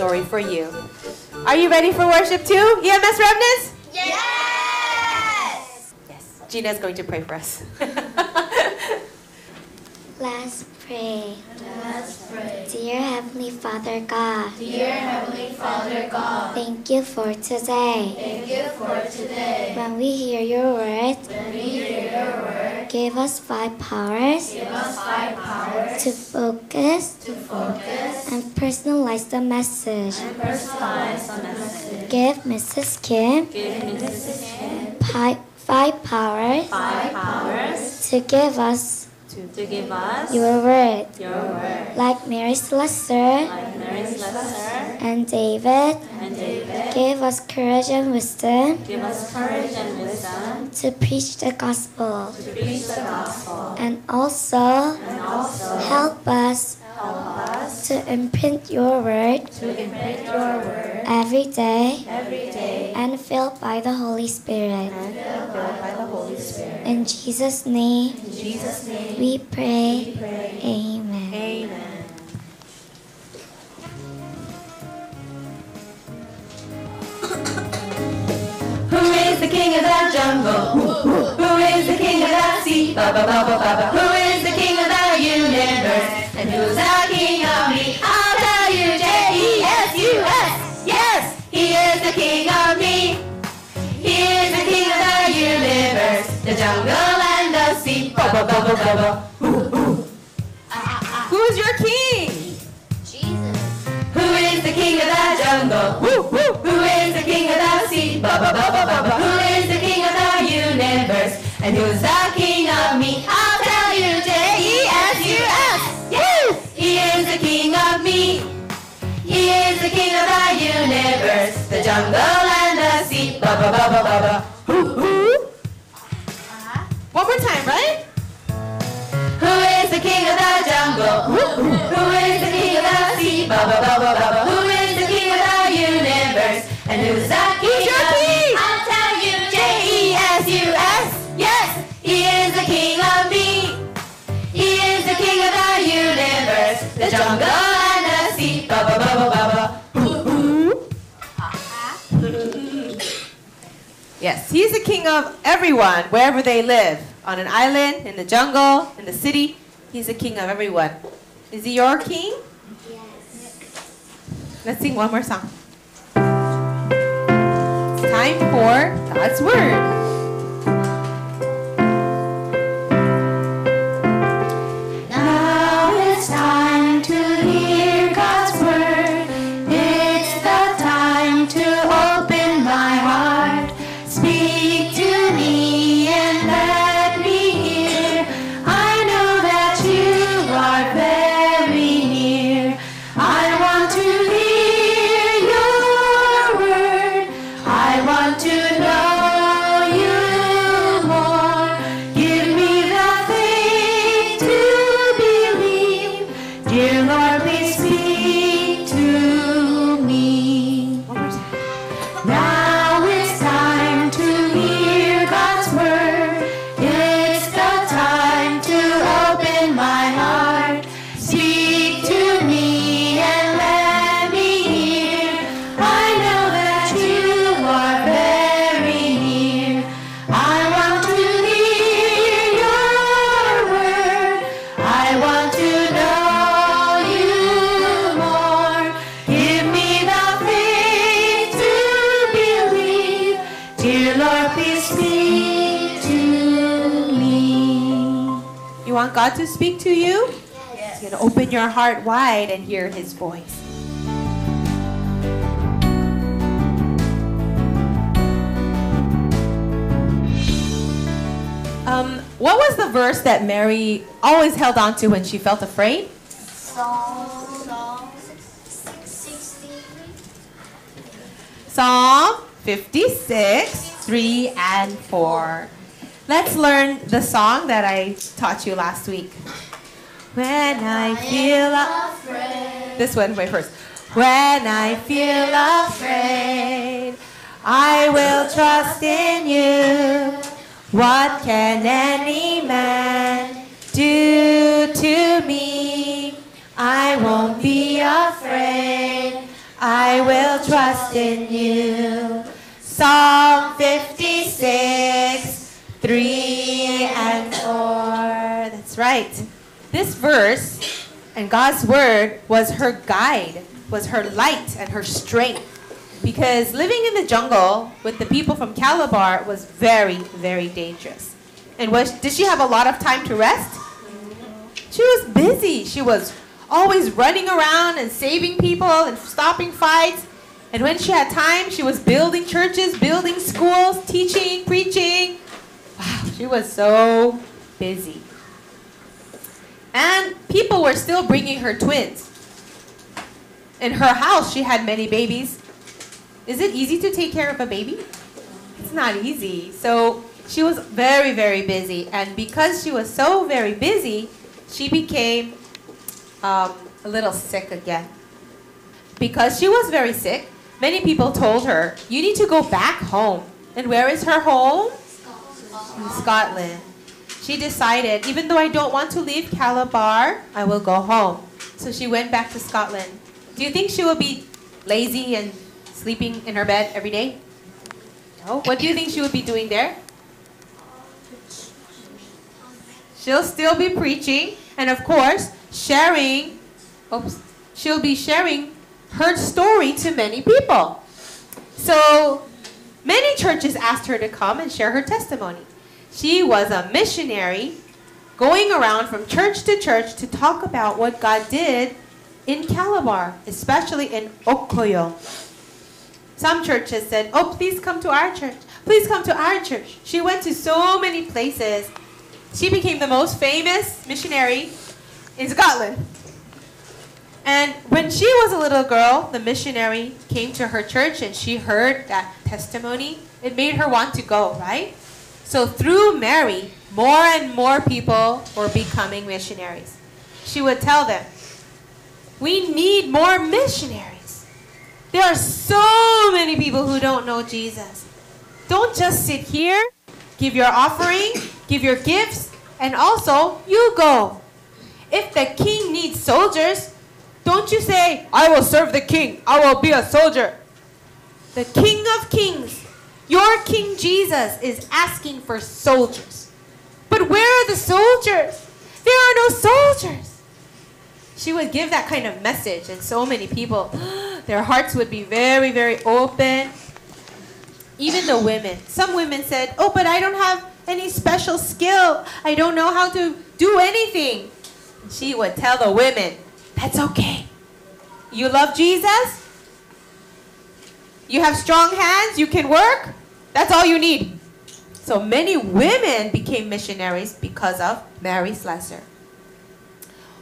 story for you. Are you ready for worship too, EMS Remnants? Yes! Yes. Gina is going to pray for us. Let's pray. Let's pray. Dear Heavenly Father God, Dear Heavenly Father God, thank you for today. thank you for today. When we hear your word, When we hear your word, give us five powers give us five powers to focus to focus and personalize the message. and personalize the message. Give Mrs. Kim Give Mrs. Kim pi- five powers five powers to give us to give us your word. your word. Like Mary Slessor Like Mary Slessor and David, and David, give us courage and wisdom give us courage and wisdom to preach the gospel. to preach the gospel. And also And also help us help us to imprint your word to imprint your word every day every day and filled by the Holy Spirit. and filled by the Holy Spirit. In Jesus' name In Jesus' name we pray. we pray. Amen. Amen. Who is the king of that jungle? Who is the king of that sea? Ba ba ba ba ba ba. Who is the king of that Who's the king of me? I'll tell you, J E S U S. Yes, he is the king of me. He is the king of the universe, the jungle and the sea. Ba ba ba ba ba ba. Who's your king? Jesus. Who is the king of that jungle? Who is the king of that sea? Ba ba ba ba ba ba. Who is the king of the universe? And who's the king of me? I'll is the king of the universe, the jungle and the sea. Ba ba ba ba ba ba. Who? One more time, right? Who is the king of the jungle? Who is the king of the sea? Ba ba ba ba ba ba. Who is the king of the universe? And who's the king your of king? I'll tell you, J E S U S. Yes, he is the king of me. He is the king of the universe, the jungle Yes, he's the king of everyone, wherever they live. On an island, in the jungle, in the city, he's the king of everyone. Is he your king? Yes. Let's sing one more song. It's time for God's Word. God to speak to you? Yes. Going to open your heart wide and hear his voice. Um, what was the verse that Mary always held on to when she felt afraid? Psalm 56, 3 and 4. Let's learn the song that I taught you last week. When I feel afraid. This one, wait first. When I feel afraid, I will trust in you. What can any man do to me? I won't be afraid. I will trust in you. Psalm 56, 3 and 4. That's right. This verse and God's word was her guide, was her light and her strength. Because living in the jungle with the people from Calabar was very, very dangerous. And was, did she have a lot of time to rest? She was busy. She was always running around and saving people and stopping fights. And when she had time, she was building churches, building schools, teaching, preaching. She was so busy. And people were still bringing her twins. In her house, she had many babies. Is it easy to take care of a baby? It's not easy. So she was very, very busy. And because she was so very busy, she became um, a little sick again. Because she was very sick, many people told her, You need to go back home. And where is her home? Scotland. She decided, even though I don't want to leave Calabar, I will go home. So she went back to Scotland. Do you think she will be lazy and sleeping in her bed every day? No. What do you think she would be doing there? She'll still be preaching and of course sharing oops, she'll be sharing her story to many people. So many churches asked her to come and share her testimony. She was a missionary going around from church to church to talk about what God did in Calabar, especially in Okoyong. Some churches said, Oh, please come to our church. Please come to our church. She went to so many places. She became the most famous missionary in Scotland. And when she was a little girl, the missionary came to her church and she heard that testimony. It made her want to go, right? So through Mary, more and more people were becoming missionaries. She would tell them, We need more missionaries. There are so many people who don't know Jesus. Don't just sit here, give your offering, give your gifts, and also you go. If the king needs soldiers, don't you say, I will serve the king, I will be a soldier. The king of kings, your king Jesus, is asking for soldiers. But where are the soldiers? There are no soldiers. She would give that kind of message, and so many people, their hearts would be very, very open. Even the women. Some women said, Oh, but I don't have any special skill. I don't know how to do anything. She would tell the women, That's okay. You love Jesus? You have strong hands? You can work? That's all you need. So many women became missionaries because of Mary Slessor.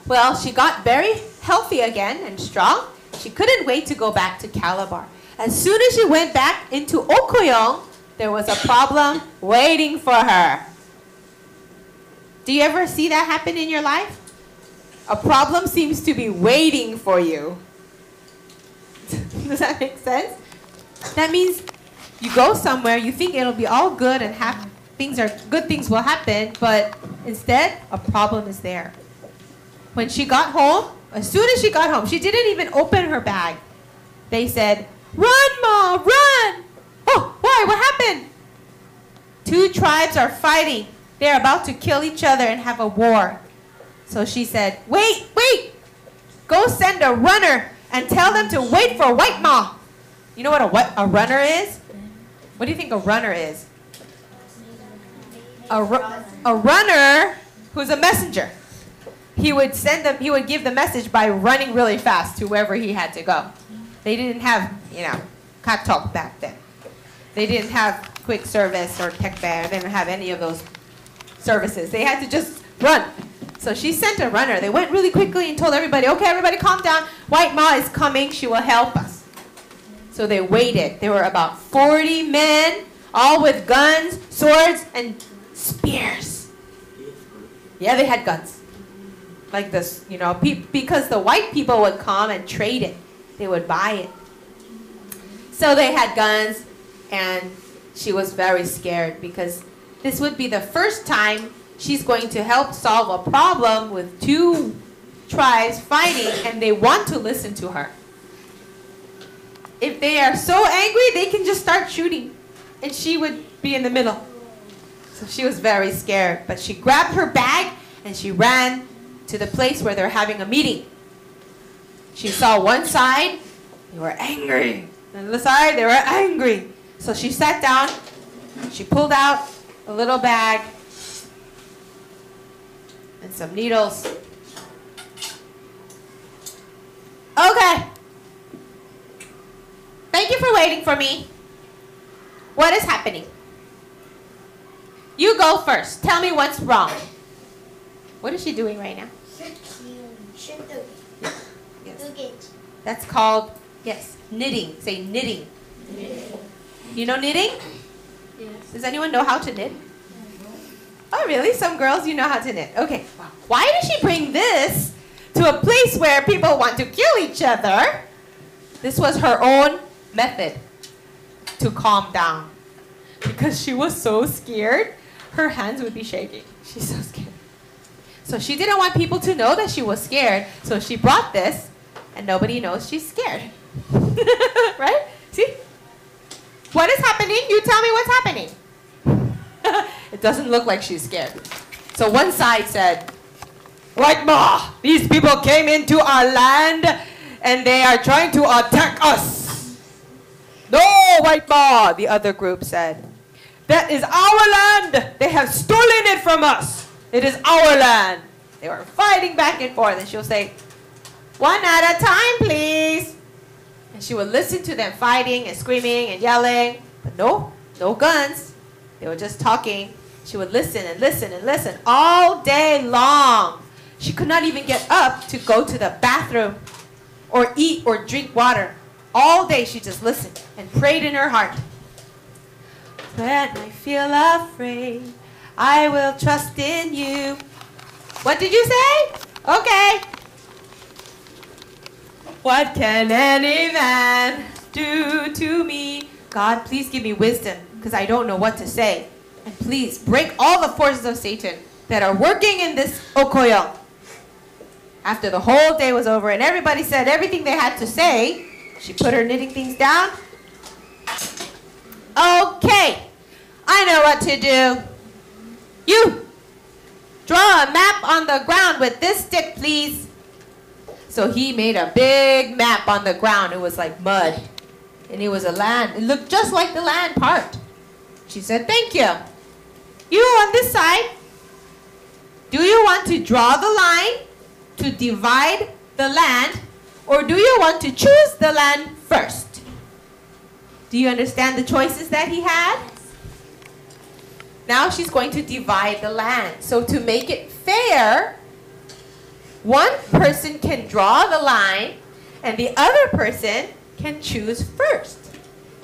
Well, she got very healthy again and strong. She couldn't wait to go back to Calabar. As soon as she went back into Okoyong, there was a problem waiting for her. Do you ever see that happen in your life? A problem seems to be waiting for you. Does that make sense? That means you go somewhere, you think it'll be all good and have, things are good things will happen, but instead a problem is there. When she got home, as soon as she got home, she didn't even open her bag. They said, "Run, Ma, run!" Oh, why? What happened? Two tribes are fighting. They're about to kill each other and have a war. So she said, "Wait, wait! Go send a runner and tell them to wait for White Ma." You know what a what a runner is? What do you think a runner is? A, ru- a runner who's a messenger. He would send them. He would give the message by running really fast to wherever he had to go. They didn't have, you know, cut talk back then. They didn't have quick service or tech They didn't have any of those services. They had to just run. So she sent a runner. They went really quickly and told everybody, okay, everybody calm down. White Ma is coming. She will help us. So they waited. There were about 40 men, all with guns, swords, and spears. Yeah, they had guns. Like this, you know, pe- because the white people would come and trade it. They would buy it. So they had guns, and she was very scared because this would be the first time she's going to help solve a problem with two tribes fighting and they want to listen to her. If they are so angry, they can just start shooting and she would be in the middle. So she was very scared, but she grabbed her bag and she ran to the place where they're having a meeting. She saw one side, they were angry. And the side, they were angry. So she sat down, she pulled out a little bag and some needles. Okay. Thank you for waiting for me. What is happening? You go first. Tell me what's wrong. What is she doing right now? Yes. That's called, yes, knitting. Say knitting. You know knitting? Yes. Does anyone know how to knit? Oh, really? Some girls, you know how to knit. Okay. Why did she bring this to a place where people want to kill each other? This was her own method to calm down. Because she was so scared, her hands would be shaking. She's so scared. So she didn't want people to know that she was scared, so she brought this, and nobody knows she's scared. right? See? What is happening? You tell me what's happening. it doesn't look like she's scared. So one side said, White Ma, these people came into our land and they are trying to attack us. No, White Ma, the other group said. That is our land. They have stolen it from us. It is our land. They were fighting back and forth, and she'll say, One at a time, please. And she would listen to them fighting and screaming and yelling. But no, no guns. They were just talking. She would listen and listen and listen all day long. She could not even get up to go to the bathroom or eat or drink water. All day she just listened and prayed in her heart. When I feel afraid, I will trust in you. What did you say? Okay. What can any man do to me? God, please give me wisdom because I don't know what to say. And please break all the forces of Satan that are working in this Okoyong. After the whole day was over and everybody said everything they had to say, she put her knitting things down. Okay, I know what to do. You, draw a map on the ground with this stick, please. So he made a big map on the ground. It was like mud. And it was a land. It looked just like the land part. She said, thank you. You on this side, do you want to draw the line to divide the land or do you want to choose the land first? Do you understand the choices that he had? Now she's going to divide the land. So to make it fair, one person can draw the line and the other person can choose first.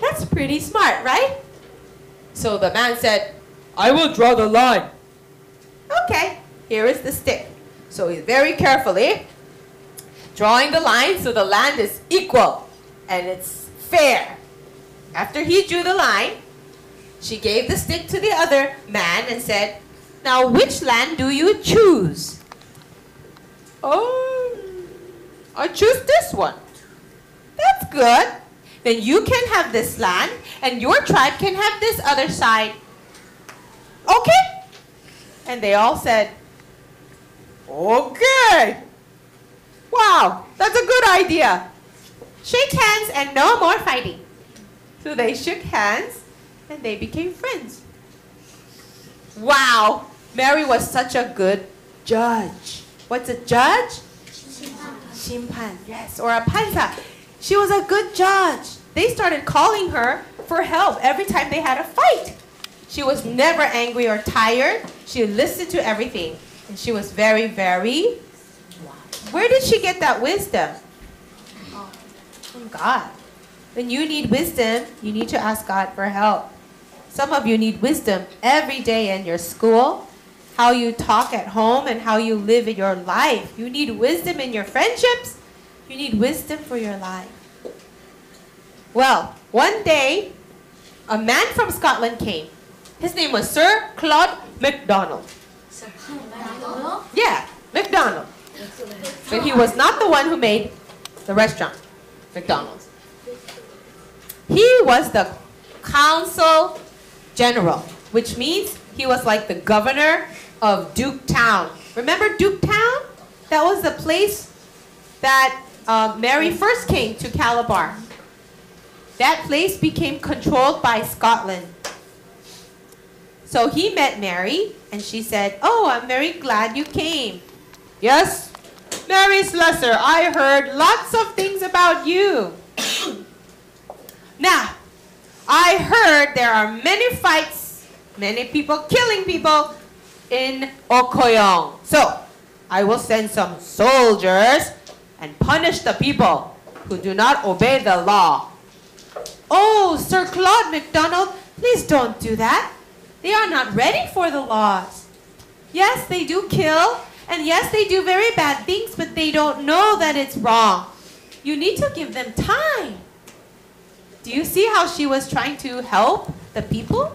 That's pretty smart, right? So the man said, I will draw the line. Okay, here is the stick. So very carefully drawing the line so the land is equal and it's fair. After he drew the line, she gave the stick to the other man and said, Now which land do you choose? Oh, I choose this one. That's good. Then you can have this land and your tribe can have this other side. Okay? And they all said, oh, Okay. Wow, that's a good idea. Shake hands and no more fighting. So they shook hands and they became friends. Wow, Mary was such a good judge. What's a judge? Shimpan, yes, or a pansa. She was a good judge. They started calling her for help every time they had a fight. She was never angry or tired. She listened to everything. And she was very, very. Where did she get that wisdom? From God. When you need wisdom, you need to ask God for help. Some of you need wisdom every day in your school, how you talk at home, and how you live in your life. You need wisdom in your friendships. You need wisdom for your life. Well, one day, a man from Scotland came. His name was Sir Claude MacDonald. Sir Claude MacDonald? Yeah, McDonald. But he was not the one who made the restaurant, McDonald's. He was the consul general, which means he was like the governor of Duketown. Remember Duketown? That was the place that uh, Mary first came to Calabar. That place became controlled by Scotland. So he met Mary, and she said, Oh, I'm very glad you came. Yes, Mary Slessor, I heard lots of things about you. now, I heard there are many fights, many people killing people in Okoyong. So, I will send some soldiers and punish the people who do not obey the law. Oh, Sir Claude MacDonald, please don't do that. They are not ready for the laws. Yes, they do kill, and yes, they do very bad things, but they don't know that it's wrong. You need to give them time. Do you see how she was trying to help the people?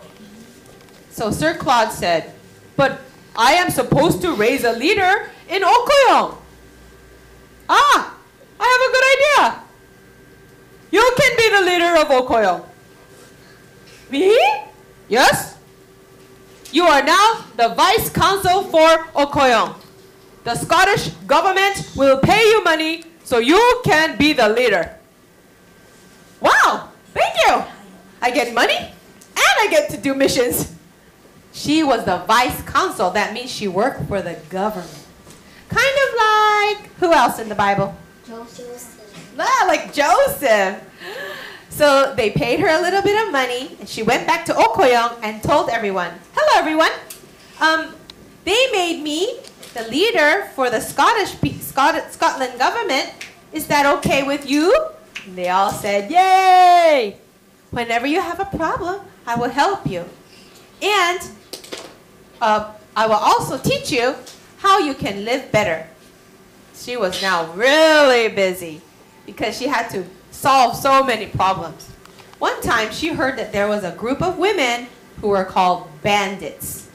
So Sir Claude said, But I am supposed to raise a leader in Okoyong. Ah, I have a good idea. You can be the leader of Okoyong. Me? Yes. You are now the vice consul for Okoyong. The Scottish government will pay you money so you can be the leader. Wow, thank you. I get money and I get to do missions. She was the vice consul. That means she worked for the government. Kind of like, who else in the Bible? Joseph. Ah, like Joseph. So they paid her a little bit of money, and she went back to Okoyong and told everyone, "Hello, everyone. Um, they made me the leader for the Scottish Scot- Scotland government. Is that okay with you?" And they all said, "Yay! Whenever you have a problem, I will help you, and uh, I will also teach you how you can live better." She was now really busy because she had to solve so many problems. One time she heard that there was a group of women who were called bandits.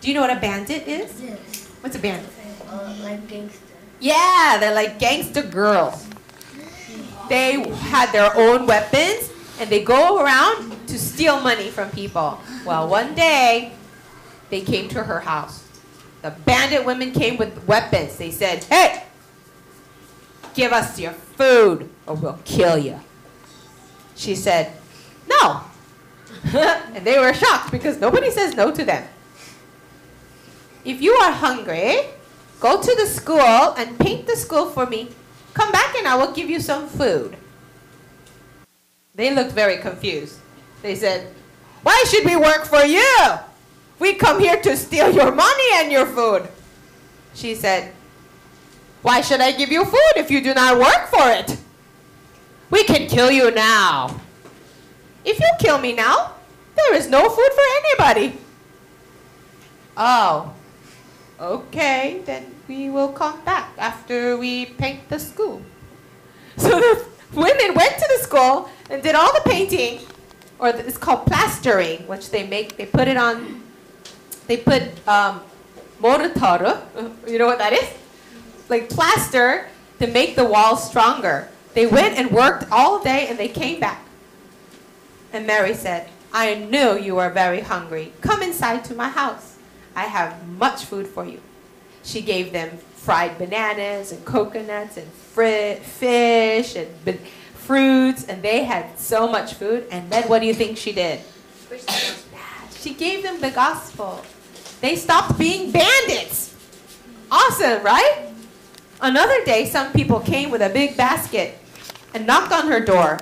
Do you know what a bandit is? Yes. What's a bandit? Uh, like gangster. Yeah, they're like gangster girls. They had their own weapons and they go around to steal money from people. Well, one day they came to her house. The bandit women came with weapons. They said, Hey, give us your food or we'll kill you. She said, No. and they were shocked because nobody says no to them. If you are hungry, go to the school and paint the school for me. Come back and I will give you some food. They looked very confused. They said, Why should we work for you? We come here to steal your money and your food. She said, Why should I give you food if you do not work for it? We can kill you now. If you kill me now, there is no food for anybody. Oh, okay, then we will come back after we paint the school. So the women went to the school and did all the painting, or it's called plastering, which they make, they put it on, they put um, you know what that is? Like plaster to make the walls stronger. They went and worked all day and they came back. And Mary said, I knew you were very hungry. Come inside to my house. I have much food for you. She gave them fried bananas and coconuts and fish and b- fruits, and they had so much food. And then what do you think she did? She gave them the gospel. They stopped being bandits. Awesome, right? Another day, some people came with a big basket and knocked on her door.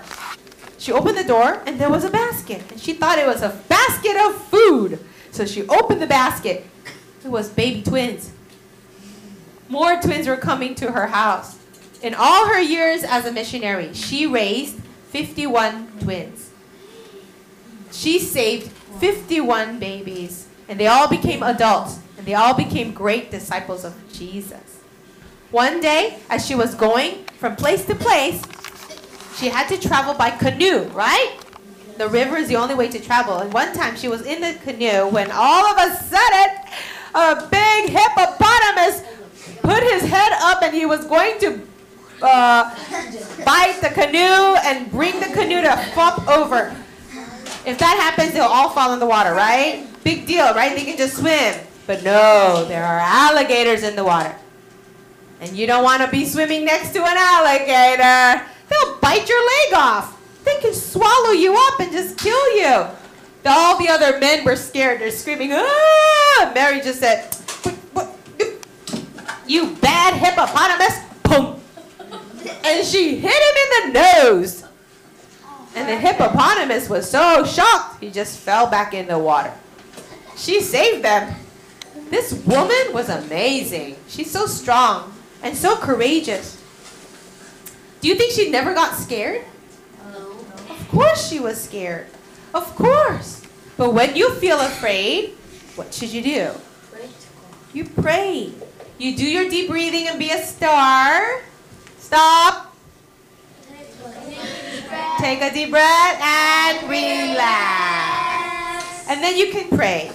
She opened the door and there was a basket. And she thought it was a basket of food. So she opened the basket. It was baby twins. More twins were coming to her house. In all her years as a missionary, she raised 51 twins. She saved 51 babies. And they all became adults. And they all became great disciples of Jesus. One day, as she was going from place to place, she had to travel by canoe, right? The river is the only way to travel. And one time she was in the canoe when all of a sudden a big hippopotamus put his head up and he was going to uh, bite the canoe and bring the canoe to flop over. If that happens, they'll all fall in the water, right? Big deal, right? They can just swim. But no, there are alligators in the water. And you don't want to be swimming next to an alligator. They'll bite your leg off. They can swallow you up and just kill you. All the other men were scared. They're screaming, ah! Mary just said, "What- what- you bad hippopotamus. Boom. And she hit him in the nose. And the hippopotamus was so shocked, he just fell back in the water. She saved them. This woman was amazing. She's so strong and so courageous. Do you think she never got scared? Of course she was scared. Of course. But when you feel afraid, what should you do? You pray. You do your deep breathing and be a star. Stop. Take a deep breath and relax. And then you can pray.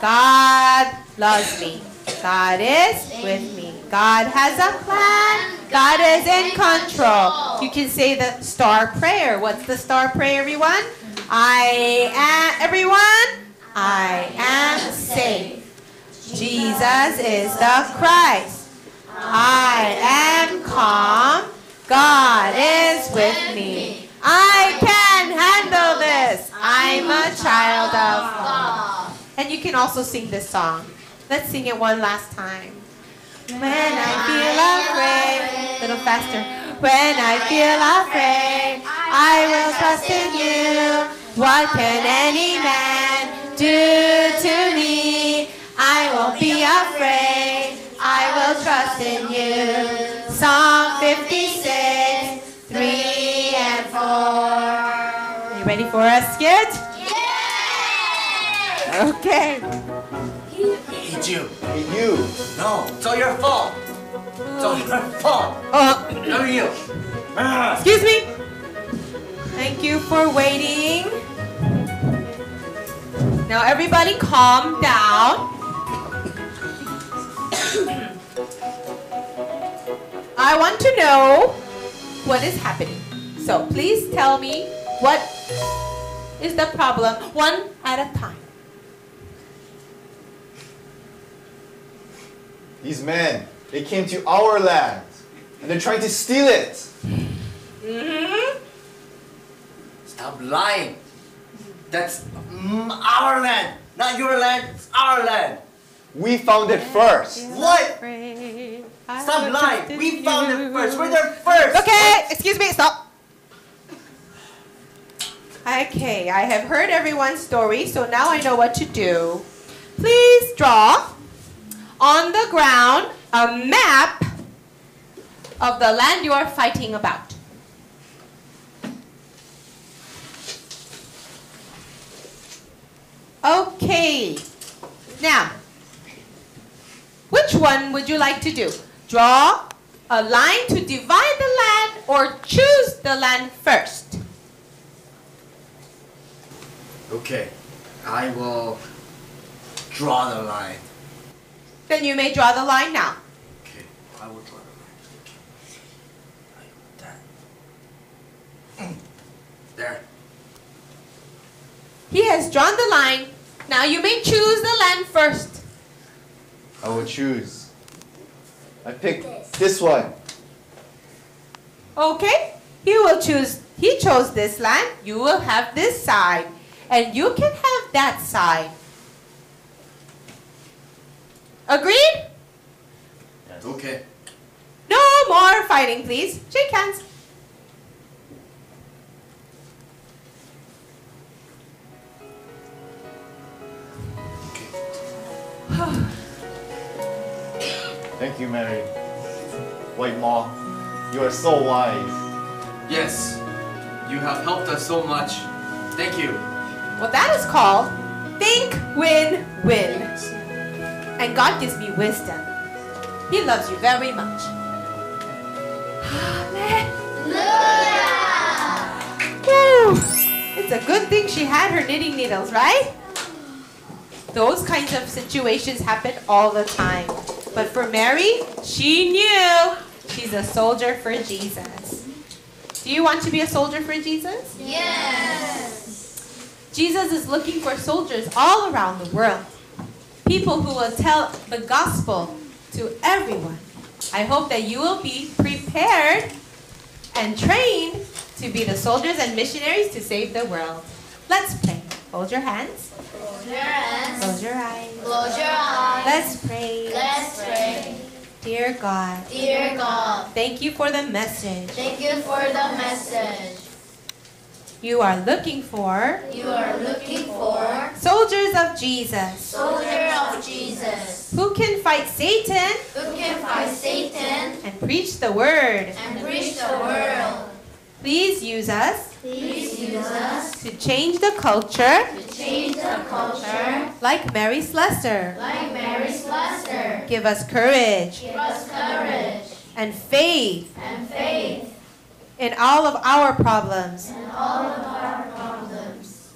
God loves me. God is with me. God has a plan. God is in control. You can say the star prayer. What's the star prayer, everyone? I am, everyone, I am safe. Jesus is the Christ. I am calm. God is with me. I can handle this. I'm a child of God. And you can also sing this song. Let's sing it one last time. When I feel afraid, a little faster. When I feel afraid, I will trust in you. What can any man do to me? I won't be afraid. I will trust in you. Psalm 56, 3 and 4. Are you ready for a skit? Okay. Hey, you. Hey, you. No, it's all your fault. It's all your fault. Uh, No, you. Ah. excuse me. Thank you for waiting. Now everybody calm down. I want to know what is happening. So please tell me what is the problem one at a time. These men, they came to our land and they're trying to steal it. Mm-hmm. Stop lying. That's mm, our land, not your land. It's our land. We found it first. What? Stop lying. We found it first. We're there first. Okay, excuse me, stop. Okay, I have heard everyone's story, so now I know what to do. Please draw on the ground a map of the land you are fighting about. Okay, now, which one would you like to do? Draw a line to divide the land or choose the land first? Okay, I will draw the line. Then you may draw the line now. Okay, I will draw the line. Like that. There. He has drawn the line. Now you may choose the land first. I will choose. I picked this one. Okay? He will choose. He chose this land. You will have this side. And you can have that side. Agreed? Okay. No more fighting, please. Shake hands. Thank you, Mary. White Moth, you are so wise. Yes, you have helped us so much. Thank you. Well, that is called think, win, win. And God gives me wisdom. He loves you very much. Amen. Woo. It's a good thing she had her knitting needles, right? Those kinds of situations happen all the time. But for Mary, she knew she's a soldier for Jesus. Do you want to be a soldier for Jesus? Yes. Jesus is looking for soldiers all around the world. People who will tell the gospel to everyone. I hope that you will be prepared and trained to be the soldiers and missionaries to save the world. Let's pray. Hold your hands. Close your hands. Close your eyes. Close your eyes. Let's pray. Let's pray. Dear God, Dear God, thank you for the message. thank you for the message. You are looking for You are looking for soldiers of Jesus soldier of Jesus who can fight Satan who can fight Satan and preach the word. and preach the world. Please use us Please use us to change the culture to change the culture like Mary Slessor. like Mary Slessor. Give us courage Give us courage and faith and faith in all of our problems. in all of our problems.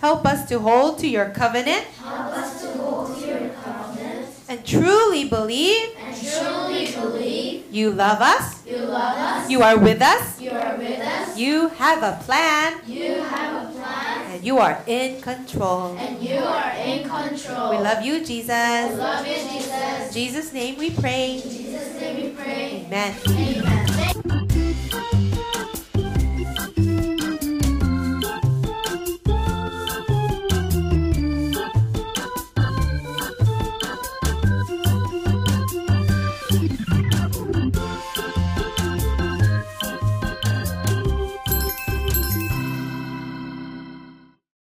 Help us to hold to your covenant Help us to hold to your covenant and truly believe and truly believe you love us, you love us, you are with us, you are with us, you have a plan, you have a plan, and you are in control. and you are in control. We love you, Jesus. We love you, Jesus. In Jesus' name we pray. In Jesus' name we pray. Amen. Amen.